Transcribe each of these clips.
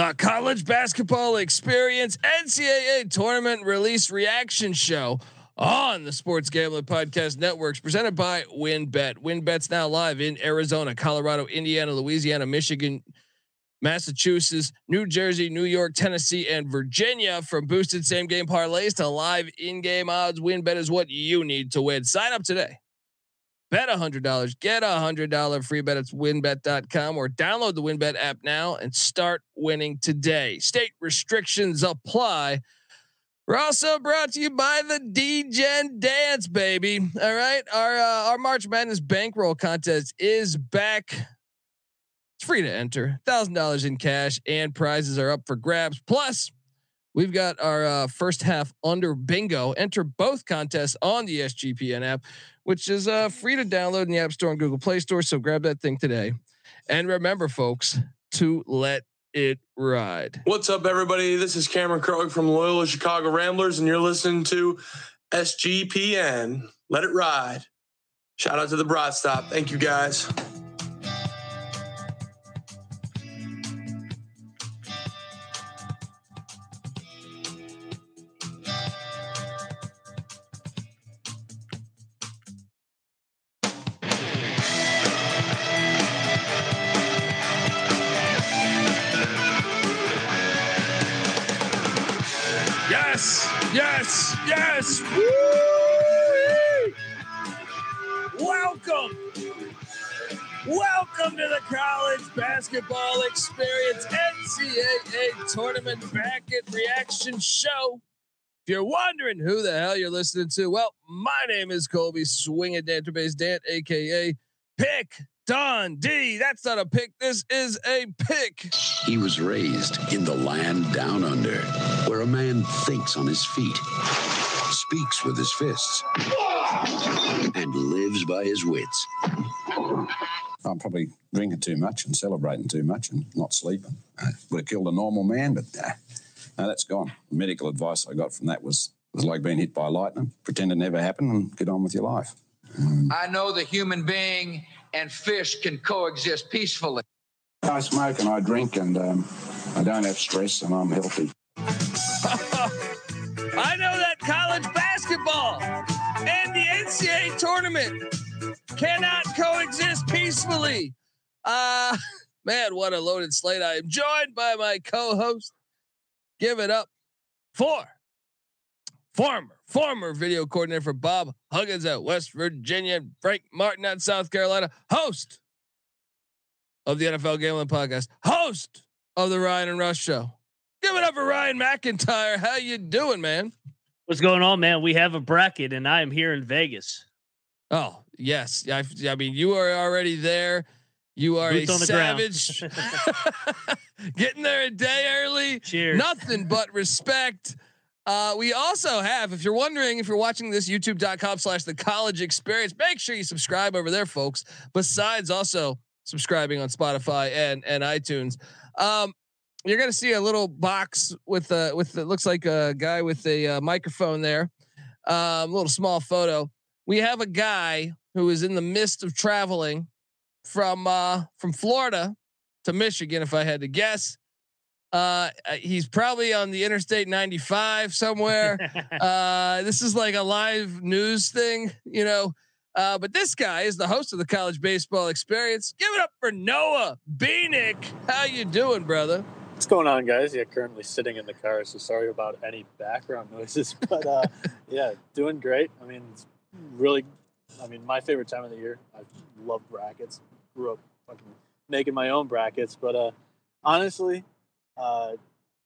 the college basketball experience NCAA tournament release reaction show on the Sports Gambling Podcast Networks, presented by WynnBET. WynnBET's now live in Arizona, Colorado, Indiana, Louisiana, Michigan, Massachusetts, New Jersey, New York, Tennessee, and Virginia. From boosted same game parlays to live in game odds, WynnBET is what you need to win. Sign up today Bet $100, get a $100 free bet. It's wynnbet.com or download the WynnBET app now and start winning today. State restrictions apply. We're also brought to you by the DGen Dance, baby. All right. Our uh, our March Madness bankroll contest is back. It's free to enter. $1,000 in cash and prizes are up for grabs. Plus, We've got our uh, first half under bingo. Enter both contests on the SGPN app, which is uh, free to download in the App Store and Google Play Store. So grab that thing today. And remember, folks, to let it ride. What's up, everybody? This is Cameron Krutwig from Loyola Chicago Ramblers, and you're listening to SGPN. Let it ride. Shout out to the Broad Stop. Thank you, guys. Reaction show. If you're wondering who the hell you're listening to, well, my name is Colby Swinging Database Dan, aka Pick Dundee. That's not a pick. This is a pick. He was raised in the land down under, where a man thinks on his feet, speaks with his fists, and lives by his wits. I'm probably drinking too much and celebrating too much and not sleeping. I would have killed a normal man, but uh, no, that's gone. The medical advice I got from that was was like being hit by lightning. Pretend it never happened and get on with your life. I know the human being and fish can coexist peacefully. I smoke and I drink and um, I don't have stress and I'm healthy. I know that college basketball and the NCAA tournament cannot coexist peacefully. Uh man, what a loaded slate. I am joined by my co-host. Give it up for former, former video coordinator for Bob Huggins at West Virginia, and Frank Martin at South Carolina, host of the NFL Gambling Podcast, host of the Ryan and Rush Show. Give it up for Ryan McIntyre. How you doing, man? What's going on, man? We have a bracket, and I am here in Vegas. Oh yes, I, I mean you are already there. You are Boots a savage. Getting there a day early. Cheers. Nothing but respect. Uh, we also have, if you're wondering, if you're watching this, youtube.com slash the college experience, make sure you subscribe over there, folks. Besides also subscribing on Spotify and and iTunes. Um, you're gonna see a little box with a, with it looks like a guy with a uh, microphone there. Um, little small photo. We have a guy who is in the midst of traveling from uh from Florida to Michigan, if I had to guess. Uh, he's probably on the Interstate 95 somewhere. uh, this is like a live news thing, you know. Uh, but this guy is the host of the college baseball experience. Give it up for Noah Bieniek. How you doing, brother? What's going on, guys? Yeah, currently sitting in the car, so sorry about any background noises. But uh, yeah, doing great. I mean, it's really, I mean, my favorite time of the year. I love brackets. Grew up fucking making my own brackets, but uh, honestly, uh,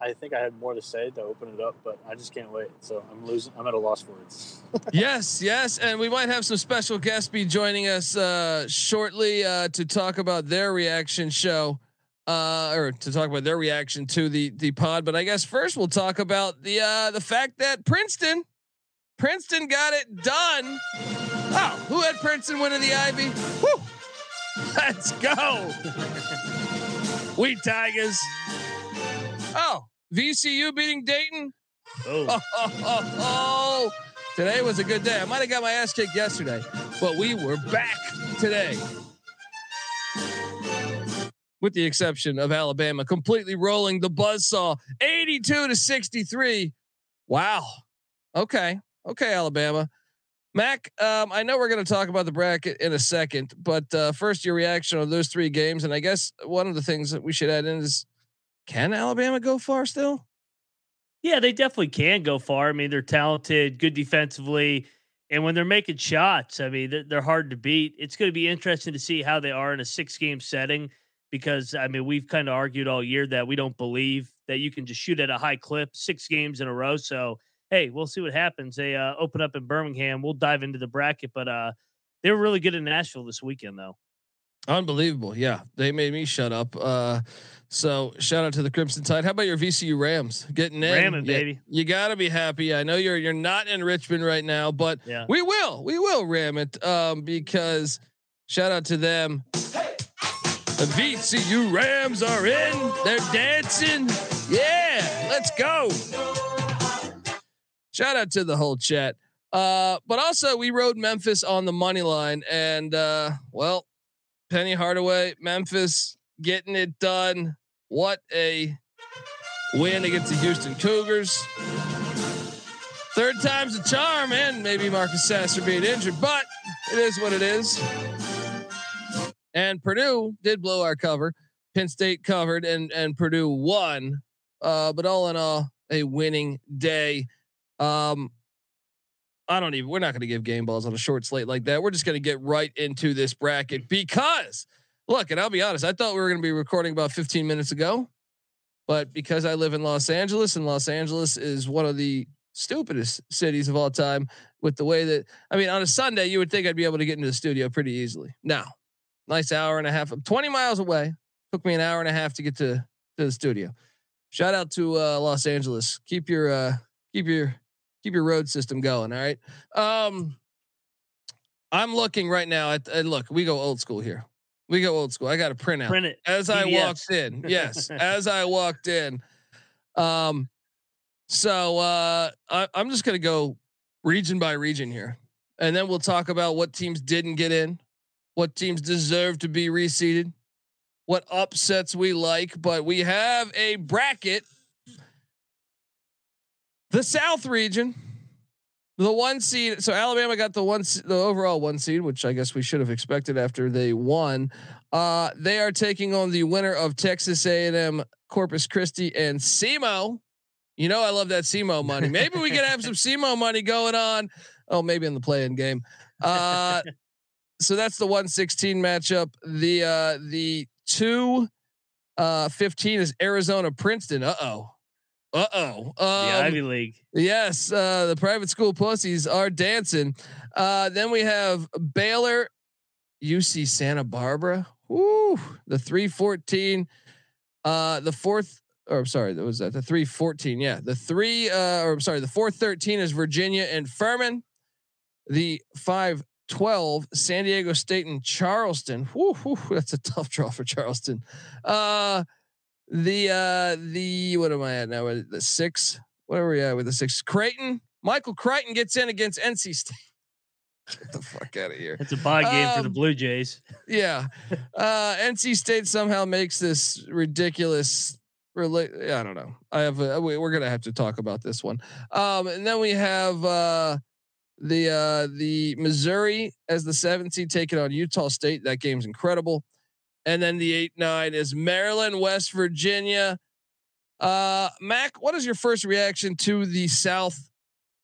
I think I had more to say to open it up, but I just can't wait. So I'm losing. I'm at a loss for words. yes, yes, and we might have some special guests be joining us uh, shortly uh, to talk about their reaction show, uh, or to talk about their reaction to the the pod. But I guess first we'll talk about the uh, the fact that Princeton, Princeton got it done. Oh, who had Princeton winning the Ivy? Woo! Let's go. we Tigers. Oh, VCU beating Dayton. Oh, Oh, oh, oh. Today was a good day. I might have got my ass kicked yesterday, but we were back today. with the exception of Alabama, completely rolling the buzzsaw 82 to 63. Wow. Okay. Okay, Alabama. Mac, um, I know we're going to talk about the bracket in a second, but uh, first, your reaction on those three games. And I guess one of the things that we should add in is can Alabama go far still? Yeah, they definitely can go far. I mean, they're talented, good defensively. And when they're making shots, I mean, they're, they're hard to beat. It's going to be interesting to see how they are in a six game setting because, I mean, we've kind of argued all year that we don't believe that you can just shoot at a high clip six games in a row. So, hey, we'll see what happens. They uh, open up in Birmingham. We'll dive into the bracket, but uh, they were really good in Nashville this weekend, though. Unbelievable. Yeah. They made me shut up. Uh, so shout out to the Crimson Tide. How about your VCU Rams getting in? Ramming, baby. You gotta be happy. I know you're you're not in Richmond right now, but Yeah. we will. We will ram it. Um, because shout out to them. The VCU Rams are in. They're dancing. Yeah, let's go. Shout out to the whole chat. Uh, but also we rode Memphis on the money line, and uh, well, Penny Hardaway, Memphis getting it done. What a win against the Houston Cougars. Third time's a charm, and maybe Marcus Sasser being injured, but it is what it is. And Purdue did blow our cover. Penn State covered, and and Purdue won. Uh, but all in all, a winning day. Um, I don't even. We're not going to give game balls on a short slate like that. We're just going to get right into this bracket because look, and I'll be honest. I thought we were going to be recording about 15 minutes ago, but because I live in Los Angeles and Los Angeles is one of the stupidest cities of all time, with the way that I mean, on a Sunday you would think I'd be able to get into the studio pretty easily. Now, nice hour and a half. I'm 20 miles away. Took me an hour and a half to get to to the studio. Shout out to uh, Los Angeles. Keep your uh, keep your keep your road system going. All right. Um, I'm looking right now at and look. We go old school here. We go old school. I got a printout Print it. as I walked in. Yes, as I walked in. Um, so uh, I, I'm just gonna go region by region here, and then we'll talk about what teams didn't get in, what teams deserve to be reseeded, what upsets we like. But we have a bracket. The South region, the one seed. So Alabama got the one, the overall one seed, which I guess we should have expected after they won. Uh, they are taking on the winner of Texas A&M, Corpus Christi, and SEMO. You know I love that SEMO money. Maybe we can have some SEMO money going on. Oh, maybe in the play-in game. Uh, so that's the 116 matchup. The uh, the two uh, 15 is Arizona Princeton. Uh oh. Uh oh. The Um, Ivy League. Yes, uh, the private school pussies are dancing. Uh, then we have Baylor, UC Santa Barbara. Woo, the three fourteen. Uh, the fourth, or I'm sorry, that was that the three fourteen. Yeah, the three, uh, or I'm sorry, the four thirteen is Virginia and Furman. The five twelve, San Diego State and Charleston. Woo, woo, that's a tough draw for Charleston. Uh, the uh the what am I at now? The six. Where are we at with the six? Creighton. Michael Creighton gets in against NC State. Get the fuck out of here. It's a buy game for the Um, Blue Jays. Yeah. Uh NC State somehow makes this ridiculous rela- I don't know. I have a, we- we're going to have to talk about this one. Um and then we have uh the uh the Missouri as the 7th seed taking on Utah State. That game's incredible. And then the 8-9 is Maryland, West Virginia. Uh Mac, what is your first reaction to the south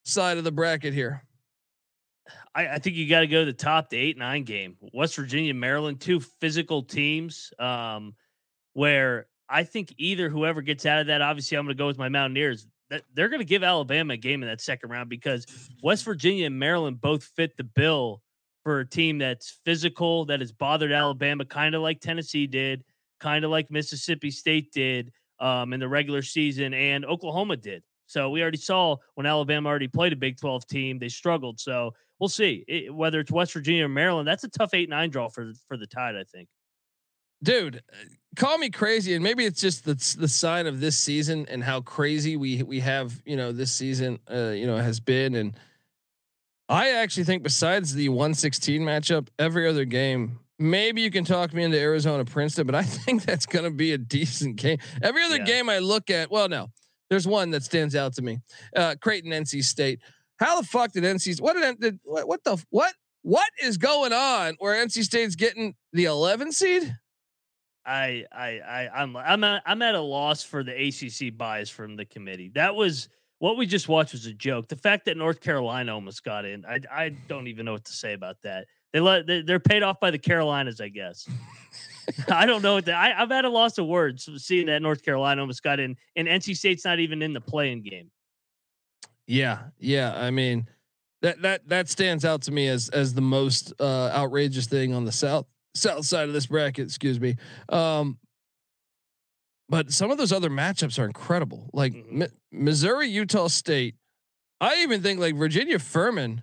side of the bracket here? I, I think you got to go to the top, the eight nine game. West Virginia, Maryland, two physical teams. Um, where I think either whoever gets out of that, obviously, I'm going to go with my Mountaineers. That they're going to give Alabama a game in that second round because West Virginia and Maryland both fit the bill for a team that's physical, that has bothered Alabama, kind of like Tennessee did, kind of like Mississippi State did um, in the regular season, and Oklahoma did. So we already saw when Alabama already played a Big 12 team, they struggled. So we'll see it, whether it's West Virginia or Maryland. That's a tough eight nine draw for for the Tide. I think. dude uh, call me crazy and maybe it's just the the sign of this season and how crazy we we have you know this season uh you know has been and i actually think besides the 116 matchup every other game maybe you can talk me into Arizona Princeton, but I think that's going to be a decent game. Every other Yeah. game I look at, well, no, there's one that stands out to me. Uh, Creighton, NC State. How the fuck did NC? What did, did what, what the what what is going on where NC State's getting the 11 seed? I I I I'm I'm at, I'm at a loss for the ACC bias from the committee. That was what we just watched was a joke. The fact that North Carolina almost got in, I I don't even know what to say about that. They let they, they're paid off by the Carolinas, I guess. I don't know what that. I, I've had a loss of words seeing that North Carolina almost got in, and NC State's not even in the playing game. Yeah, yeah. I mean, that that that stands out to me as as the most uh, outrageous thing on the south south side of this bracket. Excuse me. Um, but some of those other matchups are incredible. Like Mhm. Mi- Missouri, Utah State. I even think like Virginia Furman.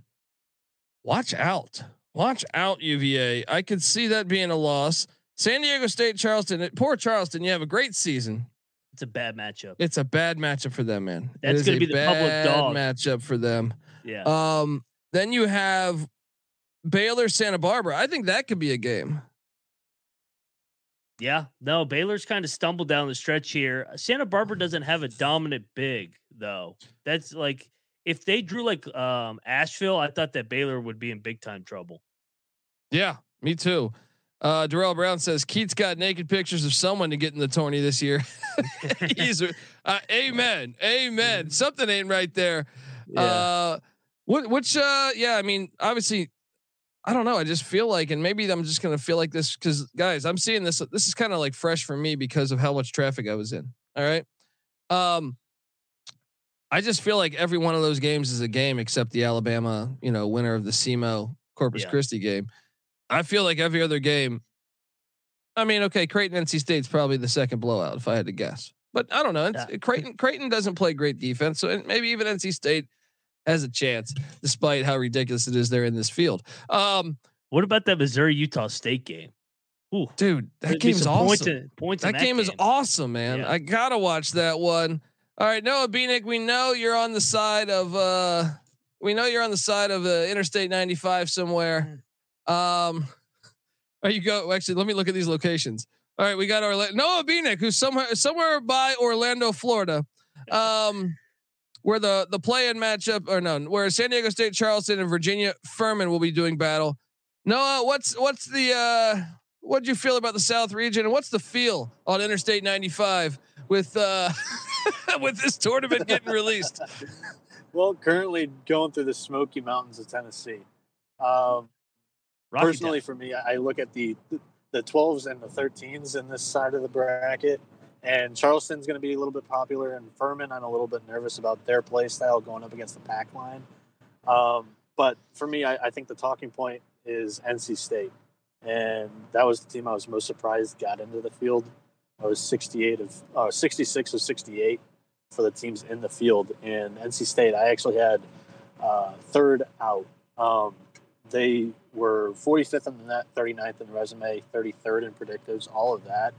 Watch out! Watch out, UVA. I could see that being a loss. San Diego State, Charleston. Poor Charleston. You have a great season. It's a bad matchup. It's a bad matchup for them, man. That's gonna be the public dog. matchup for them. Yeah. Um, then you have Baylor, Santa Barbara. I think that could be a game. Yeah, no, Baylor's kind of stumbled down the stretch here. Santa Barbara doesn't have a dominant big though. That's like if they drew like um Asheville, I thought that Baylor would be in big time trouble. Yeah, me too. Uh, Darrell Brown says Keatts got naked pictures of someone to get in the tourney this year. He's uh, amen, amen. Something ain't right there. Uh, what, which, uh, yeah, I mean, obviously, I don't know. I just feel like, and maybe I'm just gonna feel like this because, guys, I'm seeing this. This is kind of like fresh for me because of how much traffic I was in. All right. Um, I just feel like every one of those games is a game except the Alabama, you know, winner of the SEMO Corpus Yeah. Christi game. I feel like every other game. I mean, okay, Creighton NC State's probably the second blowout if I had to guess, but I don't know. It's- Yeah. Creighton Creighton doesn't play great defense, so maybe even NC State has a chance, despite how ridiculous it is they're in this field. Um, What about that Missouri Utah State game? Ooh, dude, that game's some awesome. Points in, points in that game is awesome, man. Yeah. I gotta watch that one. All right, Noah Bieniek, we know you're on the side of uh we know you're on the side of uh, Interstate 95 somewhere. Um are you go actually let me look at these locations. All right, we got Orlando Noah Bieniek, who's somewhere somewhere by Orlando, Florida. Um where the the play-in matchup or no, where San Diego State, Charleston, and Virginia Furman will be doing battle. Noah, what's what's the uh what'd you feel about the South region and what's the feel on Interstate 95 with uh with this tournament getting released? Well, currently going through the Smoky Mountains of Tennessee. Um, Rocky personally, for me, I I look at the the 12s and the 13s in this side of the bracket, and Charleston's going to be a little bit popular, and Furman, I'm a little bit nervous about their play style going up against the pack line. Um, but for me, I, I think the talking point is NC State, and that was the team I was most surprised got into the field. I was 68 of uh, 66 of 68 for the teams in the field, and NC State I actually had uh, third out. Um, they were 45th in the net, 39th in resume, 33rd in predictives. All of that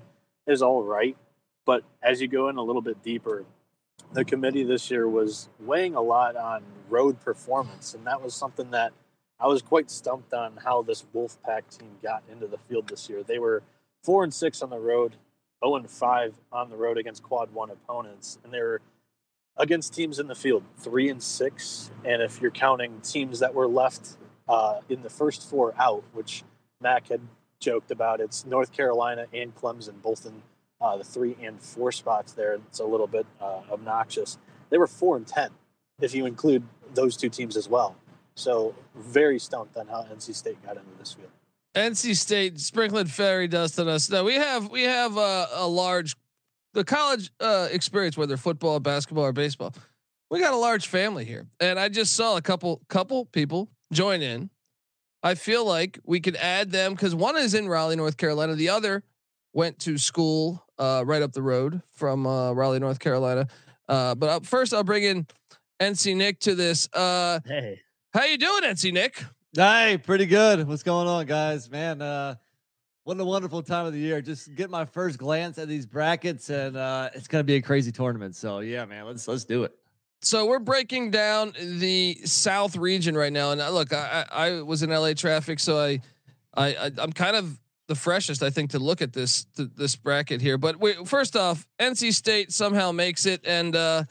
is all right. But as you go in a little bit deeper, the committee this year was weighing a lot on road performance. And that was something that I was quite stumped on how this Wolfpack team got into the field this year. They were four and six on the road, 0 and five on the road against quad one opponents. And they were against teams in the field, three and six. And if you're counting teams that were left uh, in the first four out, which Mac had joked about, it's North Carolina and Clemson, both in uh, the three and four spots there. It's a little bit uh, obnoxious. They were four and ten if you include those two teams as well. So very stumped on how NC State got into this field. NC State sprinkling fairy dust on us. Now we have we have a, a large the college uh, experience, whether football, basketball, or baseball. We got a large family here, and I just saw a couple couple people join in. I feel like we could add them because one is in Raleigh, North Carolina. The other went to school uh, right up the road from uh, Raleigh, North Carolina. Uh, but up first, I'll bring in NC Nick to this. Uh, Hey, how you doing, NC Nick? Hey, pretty good. What's going on, guys? Man, uh, what a wonderful time of the year. Just get my first glance at these brackets, and uh, it's gonna be a crazy tournament. So yeah, man, let's let's do it. So we're breaking down the South region right now, and uh, look, I, I I was in LA traffic, so I, I, I I'm kind of the freshest, I think, to look at this th- this bracket here. But wait, first off, NC State somehow makes it, and uh,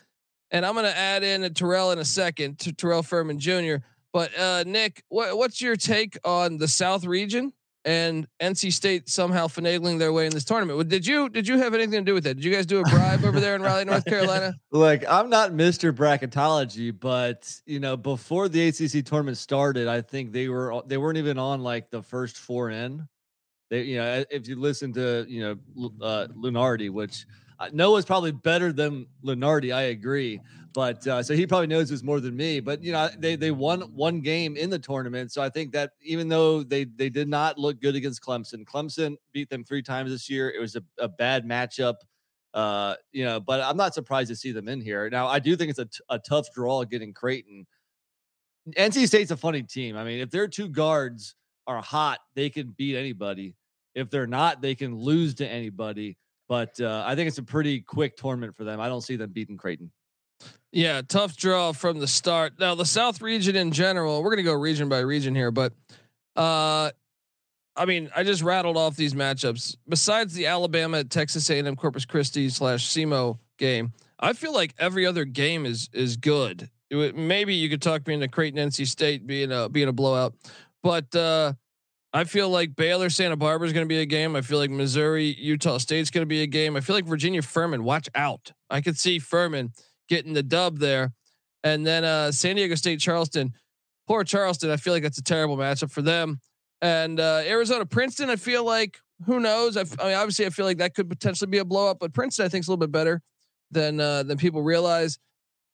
and I'm gonna add in a Terrell in a second to Terrell Furman Jr. But uh, Nick, what, what's your take on the South region and NC State somehow finagling their way in this tournament? Did you did you have anything to do with that? Did you guys do a bribe over there in Raleigh, North Carolina? Look, I'm not Mr. Bracketology, but you know, before the ACC tournament started, I think they were they weren't even on like the first four in. They, you know, if you listen to you know uh, Lunardi, which uh, Noah's probably better than Lunardi, I agree. But uh, so he probably knows this more than me. But you know, they they won one game in the tournament, so I think that even though they they did not look good against Clemson, Clemson beat them three times this year. It was a, a bad matchup. Uh, you know, but I'm not surprised to see them in here. Now, I do think it's a, t- a tough draw getting Creighton. NC State's a funny team. I mean, if their two guards are hot, they can beat anybody. If they're not, they can lose to anybody. But uh, I think it's a pretty quick tournament for them. I don't see them beating Creighton. Yeah, tough draw from the start. Now the South region in general, we're gonna go region by region here, but uh, I mean, I just rattled off these matchups. Besides the Alabama Texas A&M Corpus Christi slash SEMO game, I feel like every other game is is good. It, maybe you could talk me into Creighton NC State being a being a blowout, but uh, I feel like Baylor Santa Barbara is going to be a game. I feel like Missouri Utah State's going to be a game. I feel like Virginia Furman. Watch out! I could see Furman getting the dub there, and then uh, San Diego State Charleston. Poor Charleston. I feel like that's a terrible matchup for them. And uh, Arizona Princeton. I feel like who knows? I, f- I mean, obviously, I feel like that could potentially be a blow up, but Princeton I think is a little bit better than uh, than people realize.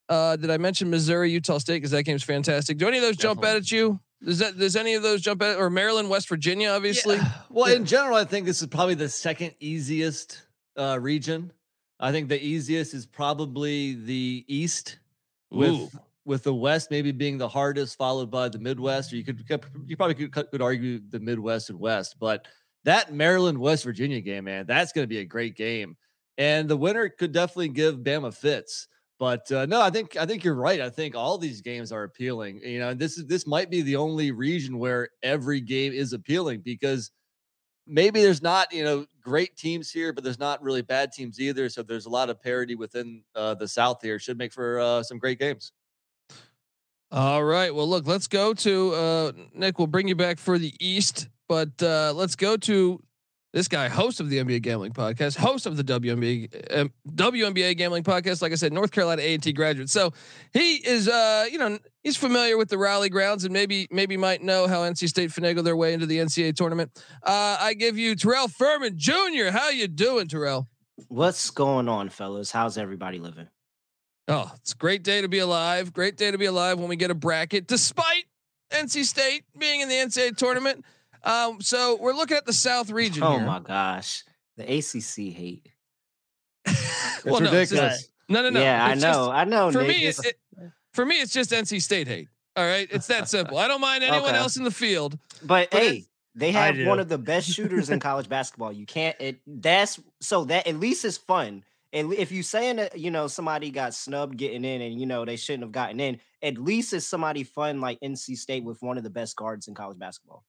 Uh, did I mention Missouri Utah State because that game's fantastic? Do any of those Definitely. jump out at you? Does that does any of those jump at or Maryland West Virginia? Obviously. Yeah. Well, in general, I think this is probably the second easiest uh, region. I think the easiest is probably the East with Ooh. with the West maybe being the hardest, followed by the Midwest. Or you could you probably could, could argue the Midwest and West, but that Maryland West Virginia game, man, that's going to be a great game, and the winner could definitely give Bama fits. But uh, no, I think I think you're right. I think all these games are appealing. You know, this is this might be the only region where every game is appealing because maybe there's not you know great teams here, but there's not really bad teams either. So there's a lot of parity within uh, the South here. Should make for uh, some great games. All right. Well, look, let's go to uh, Nick. We'll bring you back for the East, but uh, let's go to this guy, host of the NBA Gambling Podcast, host of the WNBA um, WNBA Gambling Podcast. Like I said, North Carolina A and T graduate. So he is, uh, you know, he's familiar with the Raleigh grounds and maybe maybe might know how NC State finagled their way into the NCAA tournament. Uh, I give you Terrell Furman Jr. How you doing, Terrell? What's going on, fellas? How's everybody living? Oh, it's a great day to be alive. Great day to be alive when we get a bracket, despite NC State being in the NCAA tournament. Um, so we're looking at the South region. Oh here. my gosh, the ACC hate. well, no, ridiculous. no, no, no. Yeah, I know, just, I know. For Nick, me, it, it, for me, it's just NC State hate. All right, it's that simple. I don't mind anyone okay. else in the field. But, but hey, they have one of the best shooters in college basketball. You can't. It that's so that at least is fun. And if you're saying that you know somebody got snubbed getting in, and you know they shouldn't have gotten in, at least it's somebody fun like NC State with one of the best guards in college basketball.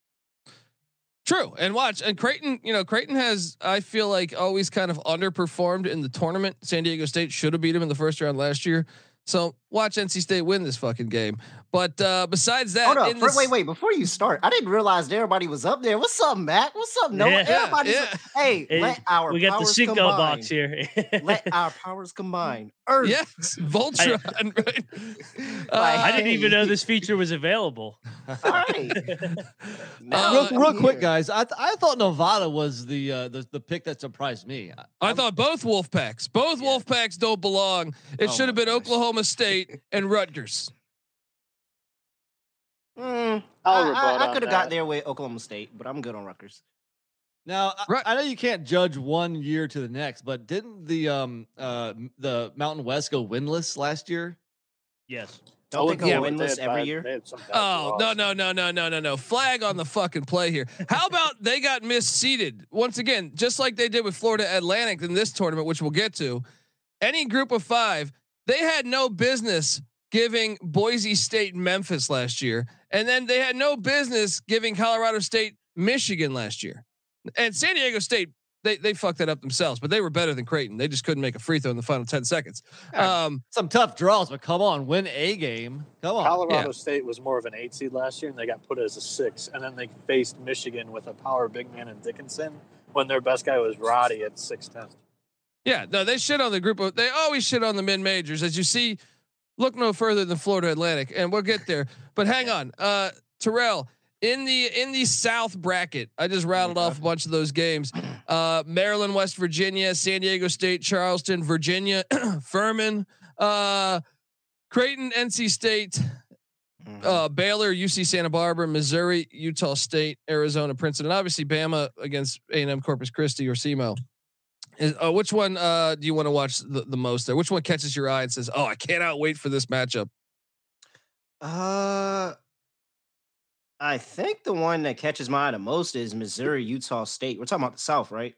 True. And watch, and Creighton, you know, Creighton has, I feel like, always kind of underperformed in the tournament. San Diego State should have beat him in the first round last year. So watch NC State win this fucking game. But uh, besides that, hold up, this... wait, wait, before you start, I didn't realize everybody was up there. What's up, Matt? What's up, Noah? Yeah, Everybody's yeah. hey, hey, let our we got the Cinco combine. box here. let our powers combine. Earth. Yes, Voltron. I, right? uh, I didn't even know this feature was available. All right. uh, real, real quick, guys. I th- I thought Nevada was the uh, the the pick that surprised me. I, I thought both Wolf packs, both yeah. Wolf packs don't belong. It oh should have been gosh. Oklahoma State and Rutgers. Mm, I, I, I could have got there with Oklahoma State, but I'm good on Rutgers. Now right. I, I, know you can't judge one year to the next, but didn't the um uh the Mountain West go winless last year? Yes. Don't they go yeah, winless every bad, year? Oh no no no no no no no! Flag on the fucking play here. How about they got misseeded once again, just like they did with Florida Atlantic in this tournament, which we'll get to. Any group of five, they had no business giving Boise State Memphis last year, and then they had no business giving Colorado State Michigan last year. And San Diego State, they they fucked that up themselves, but they were better than Creighton. They just couldn't make a free throw in the final ten seconds. Um, Some tough draws, but come on, win a game. Come on. Colorado yeah. State was more of an eight seed last year, and they got put as a six. And then they faced Michigan with a power big man in Dickinson when their best guy was Roddy at six ten. Yeah, no, they shit on the group of. They always shit on the mid majors, as you see. Look no further than Florida Atlantic, and we'll get there. But hang on, uh, Terrell. In the in the South bracket, I just rattled off a bunch of those games. Uh, Maryland, West Virginia, San Diego State, Charleston, Virginia, Furman, uh, Creighton, NC State, Mhm. uh, Baylor, UC Santa Barbara, Missouri, Utah State, Arizona, Princeton, and obviously Bama against A&M Corpus Christi or SEMO. Is, uh, which one uh, do you want to watch the, the most there? Which one catches your eye and says, "Oh, I cannot wait for this matchup"? Uh, I think the one that catches my eye the most is Missouri, Utah State. We're talking about the South, right?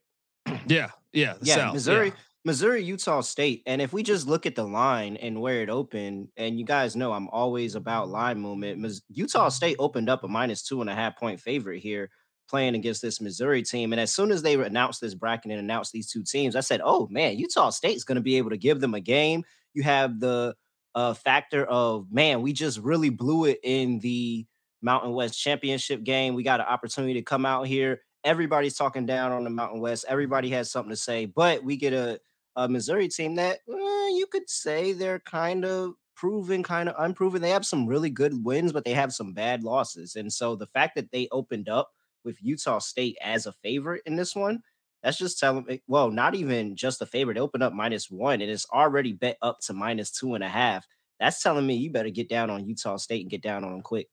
Yeah, yeah, the yeah, South, Missouri, yeah. Missouri, Utah State. And if we just look at the line and where it opened, and you guys know I'm always about line movement. Utah State opened up a minus two and a half point favorite here, playing against this Missouri team. And as soon as they announced this bracket and announced these two teams, I said, "Oh man, Utah State's going to be able to give them a game." You have the uh, factor of man, we just really blew it in the Mountain West Championship game. We got an opportunity to come out here. Everybody's talking down on the Mountain West. Everybody has something to say, but we get a, a Missouri team that eh, you could say they're kind of proven, kind of unproven. They have some really good wins, but they have some bad losses. And so the fact that they opened up with Utah State as a favorite in this one, that's just telling me, well, not even just a favorite. They opened up minus one and it's already bet up to minus two and a half. That's telling me you better get down on Utah State and get down on them quick.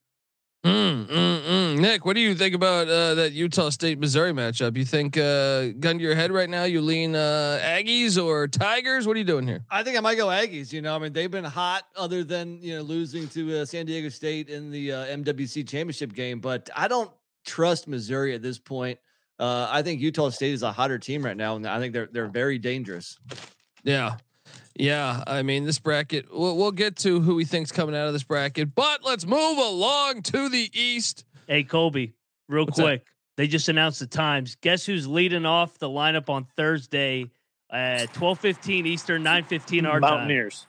Mm, mm, mm. Nick, what do you think about uh, that Utah State Missouri matchup? You think uh, gun to your head right now? You lean uh, Aggies or Tigers? What are you doing here? I think I might go Aggies. You know, I mean, they've been hot other than you know losing to uh, San Diego State in the uh, MWC championship game, but I don't trust Missouri at this point. Uh, I think Utah State is a hotter team right now, and I think they're they're very dangerous. Yeah. Yeah, I mean this bracket. We'll, we'll get to who we think's coming out of this bracket, but let's move along to the East. Hey, Colby, real What's that? quick. They just announced the times. Guess who's leading off the lineup on Thursday at twelve fifteen Eastern, nine fifteen our time? Mountaineers.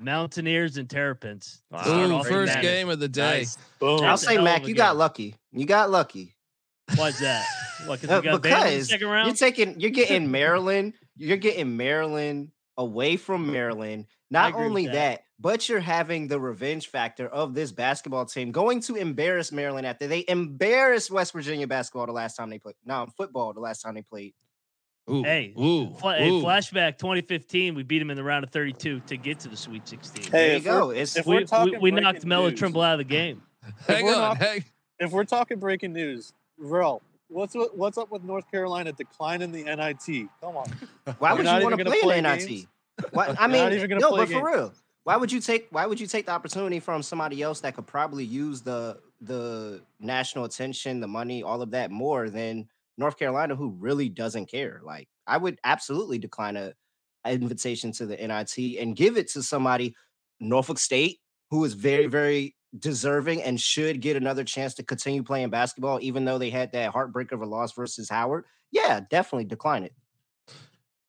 Mountaineers and Terrapins. Wow. Ooh, first game of the day. Nice. Boom. I'll say, Mac, of a you got lucky. You got lucky. Why's that? What, 'cause Uh, we got Bama in the because second you're taking, you're getting Maryland, you're getting Maryland away from Maryland. Not only that. that. but you're having the revenge factor of this basketball team going to embarrass Maryland after they embarrassed West Virginia basketball the last time they played. No, football the last time they played. Ooh, Hey, ooh, Fla- hey, ooh. flashback 2015, we beat them in the round of 32 to get to the Sweet 16. Hey, there you go. we're- It's if we, we're talking we, we knocked Melo news- Trimble out of the game. Hang on, not- hang. If we're talking breaking news, Rel, what's what's up with North Carolina declining the NIT? Come on. why would you want to play play NIT? Why, I mean, no, but for real, why would you take why would you take the opportunity from somebody else that could probably use the the national attention, the money, all of that more than North Carolina, who really doesn't care? Like, I would absolutely decline a, a invitation to the NIT and give it to somebody, Norfolk State, who is very, very deserving and should get another chance to continue playing basketball, even though they had that heartbreak of a loss versus Howard. Yeah, definitely decline it.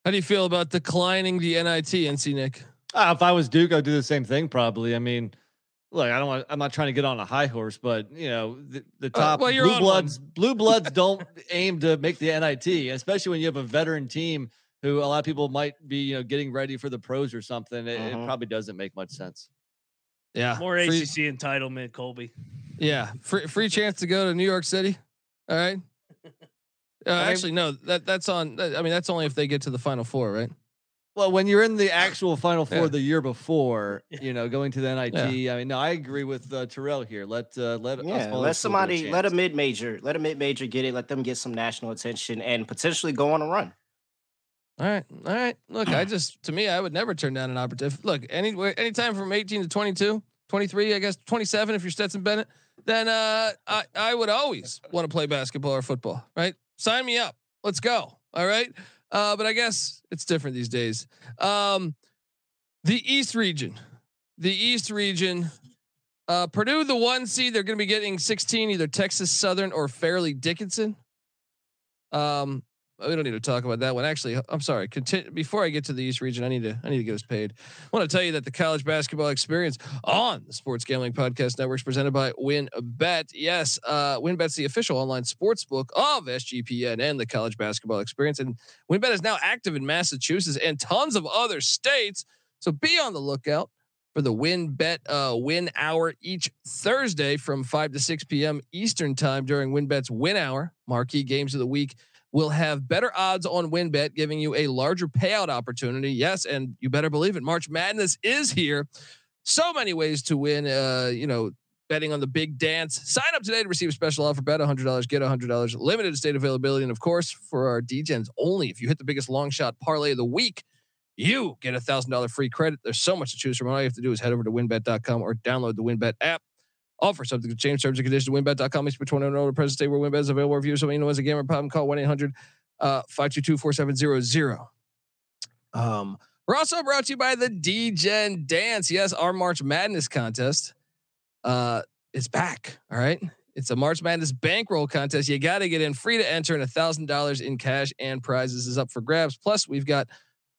How do you feel about declining the NIT, NC Nick? Uh, if I was Duke, I'd do the same thing. Probably. I mean, look, I don't want. I'm not trying to get on a high horse, but you know, the, the Uh, top well, you're blue bloods, blue bloods don't aim to make the NIT, especially when you have a veteran team who a lot of people might be, you know, getting ready for the pros or something. It, it Mhm. probably doesn't make much sense. Yeah, More free, ACC entitlement, Colby. Yeah, free free chance to go to New York City. All right. Uh, actually, no. That that's on. I mean, that's only if they get to the final four, right? Well, when you're in the actual Final Four Yeah. the year before, you know, going to the NIT. I mean, no, I agree with uh, Terrell here. Let uh, let Yeah, let schools get somebody, let a mid major, let a mid major get it. Let them get some national attention and potentially go on a run. All right, all right. Look, I just to me, I would never turn down an opportunity. Look, any anytime from 18 to 22, 23, I guess 27 if you're Stetson Bennett, then uh, I I would always want to play basketball or football. Right? Sign me up. Let's go. All right. Uh, but I guess it's different these days. Um, the East region, the East region. Uh, Purdue, the one seed, they're going to be getting 16, either Texas Southern or Fairleigh Dickinson. Um, we don't need to talk about that one. Actually, I'm sorry. Before I get to the East region. I need to I need to get us paid. I want to tell you that the college basketball experience on the Sports Gambling Podcast Network is presented by WynnBET. Yes, uh, WynnBET's the official online sports book of SGPN and the college basketball experience. And WynnBET is now active in Massachusetts and tons of other states. So be on the lookout for the WynnBET uh, Win Hour each Thursday from 5 to 6 p.m. Eastern Time during WynnBET's Win Hour. Marquee games of the week will have better odds on WynnBET, giving you a larger payout opportunity. Yes, and you better believe it. March Madness is here. So many ways to win. Uh, you know, betting on the big dance. Sign up today to receive a special offer. Bet $100, get $100. Limited state availability. And of course, for our DGens only, if you hit the biggest long shot parlay of the week, you get a $1,000 free credit. There's so much to choose from. All you have to do is head over to wynnbet.com or download the WynnBET app. Offer subject to change terms and conditions. WynnBET.com. Must be 21 over present state where WynnBET is available. Something you know as a gamer problem. Call 1 800 522 4700. Um, we're also brought to you by the DGen Dance. Yes, our March Madness contest uh, is back. All right. It's a March Madness bankroll contest. You got to get in free to enter, and $1,000 in cash and prizes is up for grabs. Plus, we've got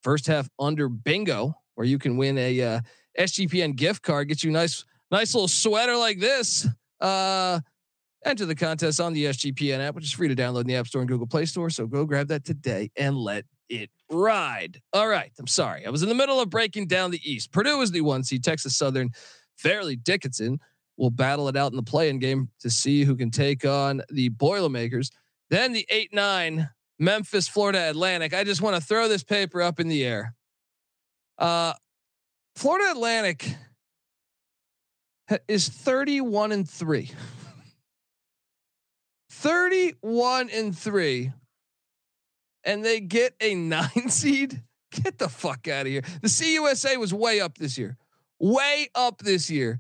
first half under bingo where you can win a uh, SGPN gift card, get you nice nice little sweater like this. Uh, enter the contest on the SGPN app, which is free to download in the App Store and Google Play Store. So go grab that today and let it ride. All right. I'm sorry. I was in the middle of breaking down the East. Purdue is the one seed. Texas Southern, Fairleigh Dickinson will battle it out in the play-in game to see who can take on the Boilermakers. Then the eight nine Memphis, Florida Atlantic. I just want to throw this paper up in the air. Uh, Florida Atlantic is 31 and 3. 31 and 3. And they get a nine seed. Get the fuck out of here. The CUSA was way up this year. Way up this year.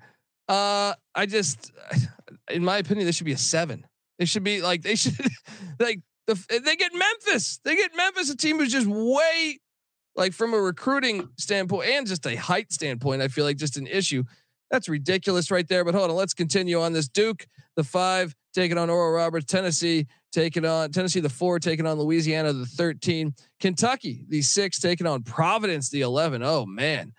Uh, I just, in my opinion, this should be a seven. It should be like they should, like the they get Memphis. They get Memphis, a team who's just way, like from a recruiting standpoint and just a height standpoint. I feel like just an issue. That's ridiculous right there. But hold on, let's continue on this. Duke, the five, taking on Oral Roberts. Tennessee, taking on Tennessee, the four, taking on Louisiana, the 13. Kentucky, the six, taking on Providence, the 11. Oh, man.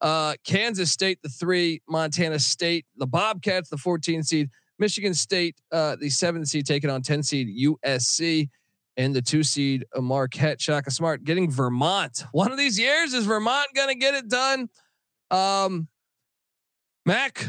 Uh, Kansas State, the three, Montana State, the Bobcats, the 14 seed, Michigan State, uh, the seven seed, taking on 10 seed USC, and the two seed Marquette. Shaka Smart getting Vermont. One of these years, is Vermont going to get it done? Um, Mac,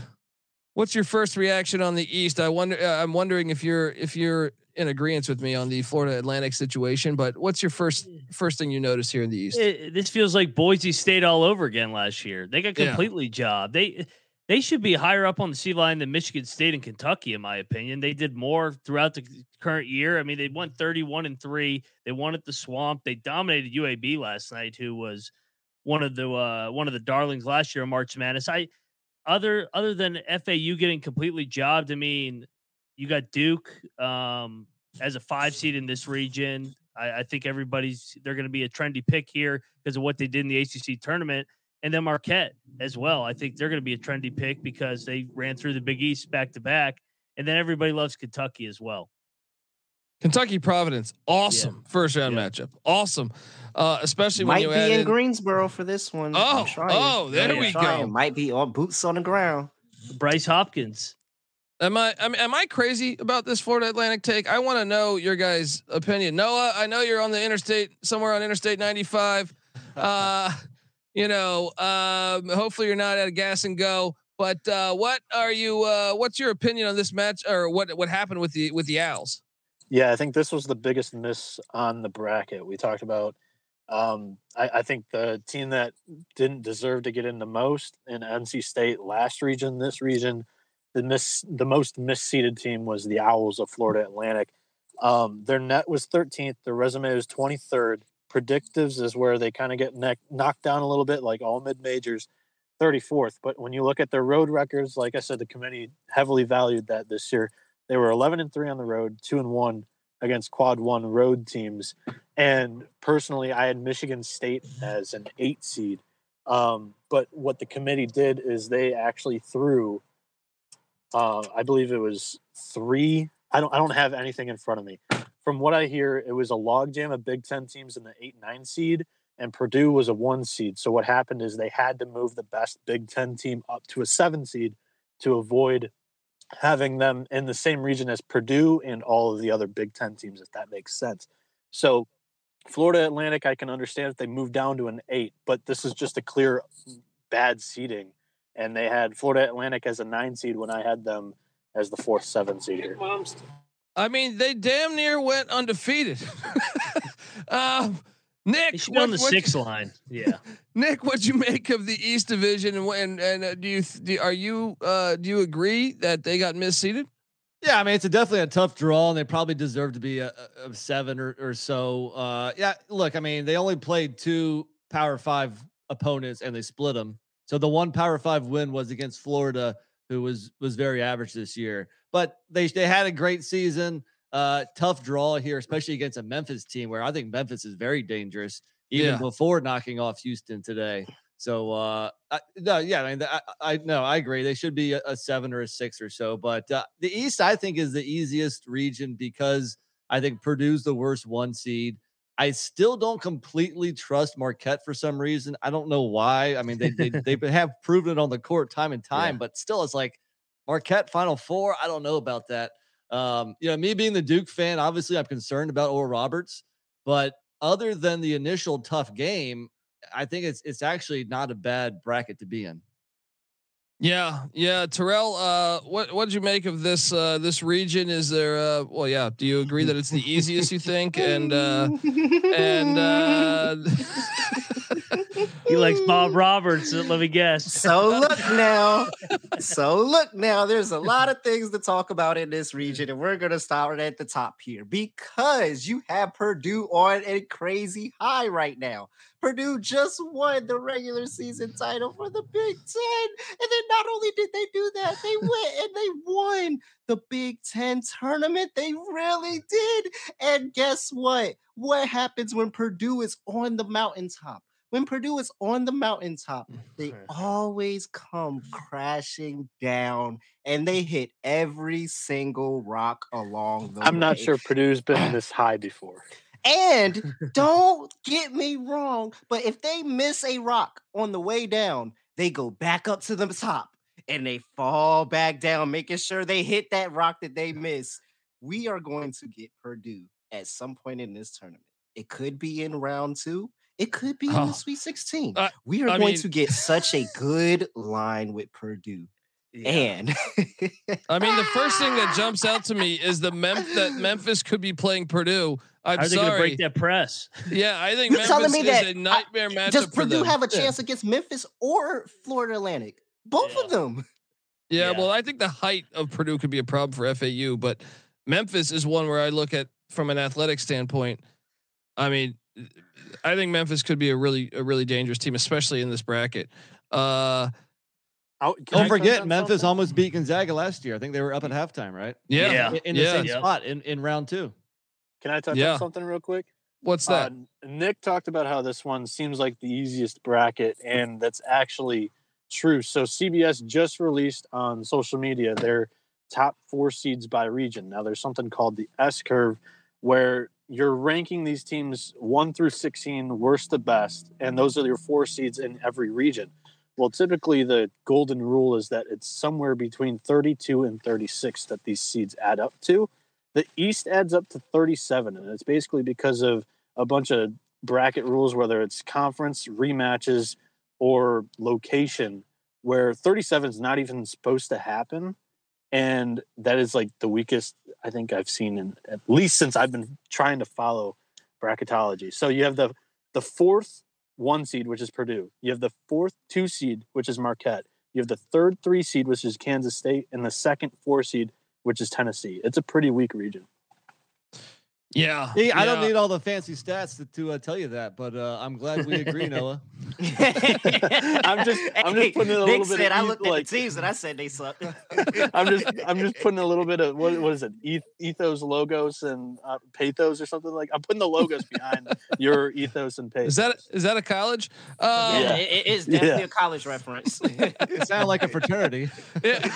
what's your first reaction on the East? I wonder. Uh, I'm wondering if you're if you're in agreement with me on the Florida Atlantic situation. But what's your first first thing you notice here in the East? It, this feels like Boise State all over again last year. They got completely yeah. jobbed. They they should be higher up on the sea line than Michigan State and Kentucky, in my opinion. They did more throughout the current year. I mean, they won 31 and three. They won at the swamp. They dominated UAB last night, who was one of the uh, one of the darlings last year in March Madness. I other other than FAU getting completely jobbed, I mean, you got Duke um, as a five seed in this region. I, I think everybody's they're going to be a trendy pick here because of what they did in the ACC tournament, and then Marquette as well. I think they're going to be a trendy pick because they ran through the Big East back to back, and then everybody loves Kentucky as well. Kentucky Providence, awesome yeah. first round yeah. matchup, awesome. Uh, especially might when you be in Greensboro for this one. Oh, oh, there we go. Might be on boots on the ground. Bryce Hopkins. Am I, I mean, am I crazy about this Florida Atlantic take? I want to know your guys' opinion. Noah, I know you're on the interstate somewhere on Interstate 95. Uh, you know, um, hopefully you're not at a gas and go. But uh, what are you? Uh, what's your opinion on this match, or what what happened with the with the Owls? Yeah, I think this was the biggest miss on the bracket. We talked about. Um, I, I, think the team that didn't deserve to get in the most in NC State last region, this region, the miss the most misseeded team was the Owls of Florida Atlantic. Um, their net was 13th. Their resume was 23rd. Predictives is where they kind of get neck, knocked down a little bit, like all mid majors. 34th. But when you look at their road records, like I said, the committee heavily valued that this year. They were 11 and 3 on the road, 2 and 1 against quad 1 road teams. And personally, I had Michigan State as an 8 seed. Um, but what the committee did is they actually threw uh, I believe it was 3 I don't I don't have anything in front of me. from what I hear, it was a logjam of Big Ten teams in the eight nine seed, and Purdue was a one seed. So what happened is they had to move the best Big Ten team up to a seven seed to avoid having them in the same region as Purdue and all of the other Big Ten teams, if that makes sense. So Florida Atlantic, I can understand if they moved down to an eight, but this is just a clear bad seeding. And they had Florida Atlantic as a nine seed when I had them as the fourth, seven seed here. I mean, they damn near went undefeated. um, Nick, what, on the six line, yeah. Nick, what'd you make of the East Division, and and, and uh, do you do, are you uh, do you agree that they got misseeded? Yeah, I mean it's a definitely a tough draw, and they probably deserve to be a, a seven or, or so. Uh, yeah, look, I mean they only played two Power Five opponents, and they split them. So the one Power Five win was against Florida, who was was very average this year. But they they had a great season. Uh, tough draw here, especially against a Memphis team where I think Memphis is very dangerous, even yeah. before knocking off Houston today. So, uh, I, no, yeah, I mean, I, I no, I agree. They should be a, a, seven or a six or so. But uh, the East, I think, is the easiest region because I think Purdue's the worst one seed. I still don't completely trust Marquette for some reason. I don't know why. I mean, they they, they have proven it on the court time and time, yeah. but still, it's like Marquette Final Four. I don't know about that. Um, you know, me being the Duke fan, obviously I'm concerned about Oral Roberts, but other than the initial tough game, I think it's it's actually not a bad bracket to be in. Yeah, yeah, Terrell. Uh, what what did you make of this uh, this region? Is there? Uh, well, yeah. Do you agree that it's the easiest you think? And uh, and uh, he likes Bob Roberts. Let me guess. So look now. So look now. There's a lot of things to talk about in this region, and we're gonna start at the top here because you have Purdue on a crazy high right now. Purdue just won the regular season title for the Big Ten. And then not only did they do that, they went and they won the Big Ten tournament. They really did. And guess what? What happens when Purdue is on the mountaintop? When Purdue is on the mountaintop, they always come mm-hmm. crashing down and they hit every single rock along the I'm way. not sure Purdue's been this high before. And don't get me wrong, but if they miss a rock on the way down, they go back up to the top and they fall back down, making sure they hit that rock that they miss. We are going to get Purdue at some point in this tournament. It could be in round two. It could be in the oh, Sweet 16. Uh, we are I going mean, to get such a good line with Purdue. Yeah. And I mean, the first thing that jumps out to me is the Mem- that Memphis could be playing Purdue. I'm How are they sorry. going to break that press? Yeah, I think You're Memphis me is that, a nightmare I, matchup. Does Purdue have a chance yeah. against Memphis or Florida Atlantic? Both yeah. of them. Yeah, yeah, well, I think the height of Purdue could be a problem for FAU, but Memphis is one where I look at from an athletic standpoint. I mean, I think Memphis could be a really a really dangerous team, especially in this bracket. Uh, don't forget, Memphis something? almost beat Gonzaga last year. I think they were up at halftime, right? Yeah, yeah. in, in the same yeah. spot in, in round two. Can I touch yeah. on something real quick? What's that? Uh, Nick talked about how this one seems like the easiest bracket, and that's actually true. So CBS just released on social media their top four seeds by region. Now there's something called the S curve, where you're ranking these teams one through 16, worst to best, and those are your four seeds in every region. Well, typically the golden rule is that it's somewhere between 32 and 36 that these seeds add up to. The East adds up to 37, and it's basically because of a bunch of bracket rules, whether it's conference, rematches, or location, where 37 is not even supposed to happen and that is like the weakest I think I've seen in at least since I've been trying to follow bracketology. So you have the the fourth one seed, which is Purdue. You have the fourth two seed, which is Marquette. You have the third three seed, which is Kansas State, and the second four seed, which is Tennessee. It's a pretty weak region. Yeah, hey, I don't need all the fancy stats to, to uh, tell you that, but uh, I'm glad we agree, Noah. I'm just, I'm just putting a little Nick bit. Said, of I looked like, at the teams and I said they suck. I'm just, I'm just putting a little bit of what, what is it? Ethos, logos, and uh, pathos, or something like. I'm putting the logos behind your ethos and pathos. Is that is that a college? Um, yeah, it, it is definitely yeah. a college reference. it sounds like a fraternity. Yeah.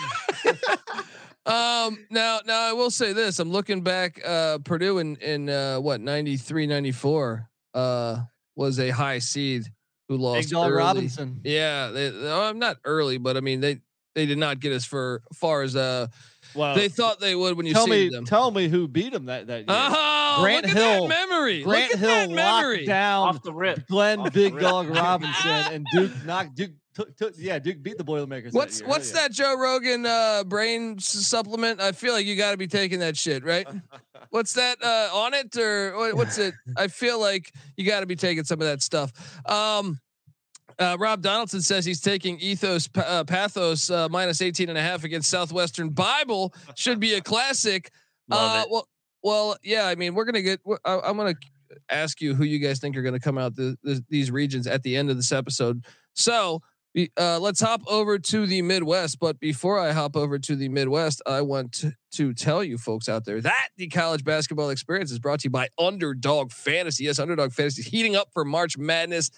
Um, now, now I will say this: I'm looking back. Uh, Purdue in in uh, what 93, 94 uh, was a high seed who lost. Big Dog early. Robinson. Yeah, they, I'm not early, but I mean they they did not get as far far as uh Well, they thought they would when you tell me, see them. tell me who beat them that that year. Oh, Grant look at Hill- that memory. Grant look at Hill that memory. locked down Off the rip. Glenn Off the Big rip. Dog Robinson and Duke knocked Duke. Took, took, yeah, Duke beat the Boilermakers. What's that year. what's yeah. that Joe Rogan uh, brain s- supplement? I feel like you got to be taking that shit, right? what's that uh, on it or what's it? I feel like you got to be taking some of that stuff. Um, uh, Rob Donaldson says he's taking ethos Pa- uh, pathos uh, minus 18 and a half against Southwestern Bible. Should be a classic. Love uh, it. Well, well, yeah. I mean, we're gonna get. we're- I, I'm gonna ask you who you guys think are gonna come out the, the, these regions at the end of this episode. So be- uh, let's hop over to the Midwest. But before I hop over to the Midwest, I want to, to tell you folks out there that the college basketball experience is brought to you by Underdog Fantasy. Yes, Underdog Fantasy is heating up for March Madness,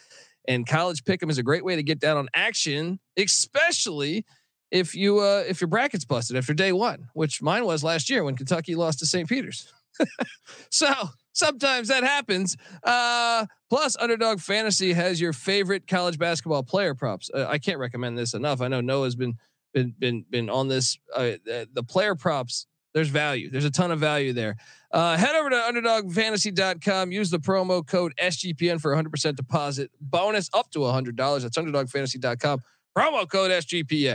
and College Pick'em is a great way to get down on action, especially if you uh, if your bracket's busted after day one, which mine was last year when Kentucky lost to St. Peter's. so sometimes that happens. Uh, plus, Underdog Fantasy has your favorite college basketball player props. Uh, I can't recommend this enough. I know Noah's been been been been on this. Uh, the, player props. There's value. There's a ton of value there. Uh, head over to underdogfantasy.com. Use the promo code SGPN for 100% deposit bonus up to $100. That's underdogfantasy.com. Promo code SGPN.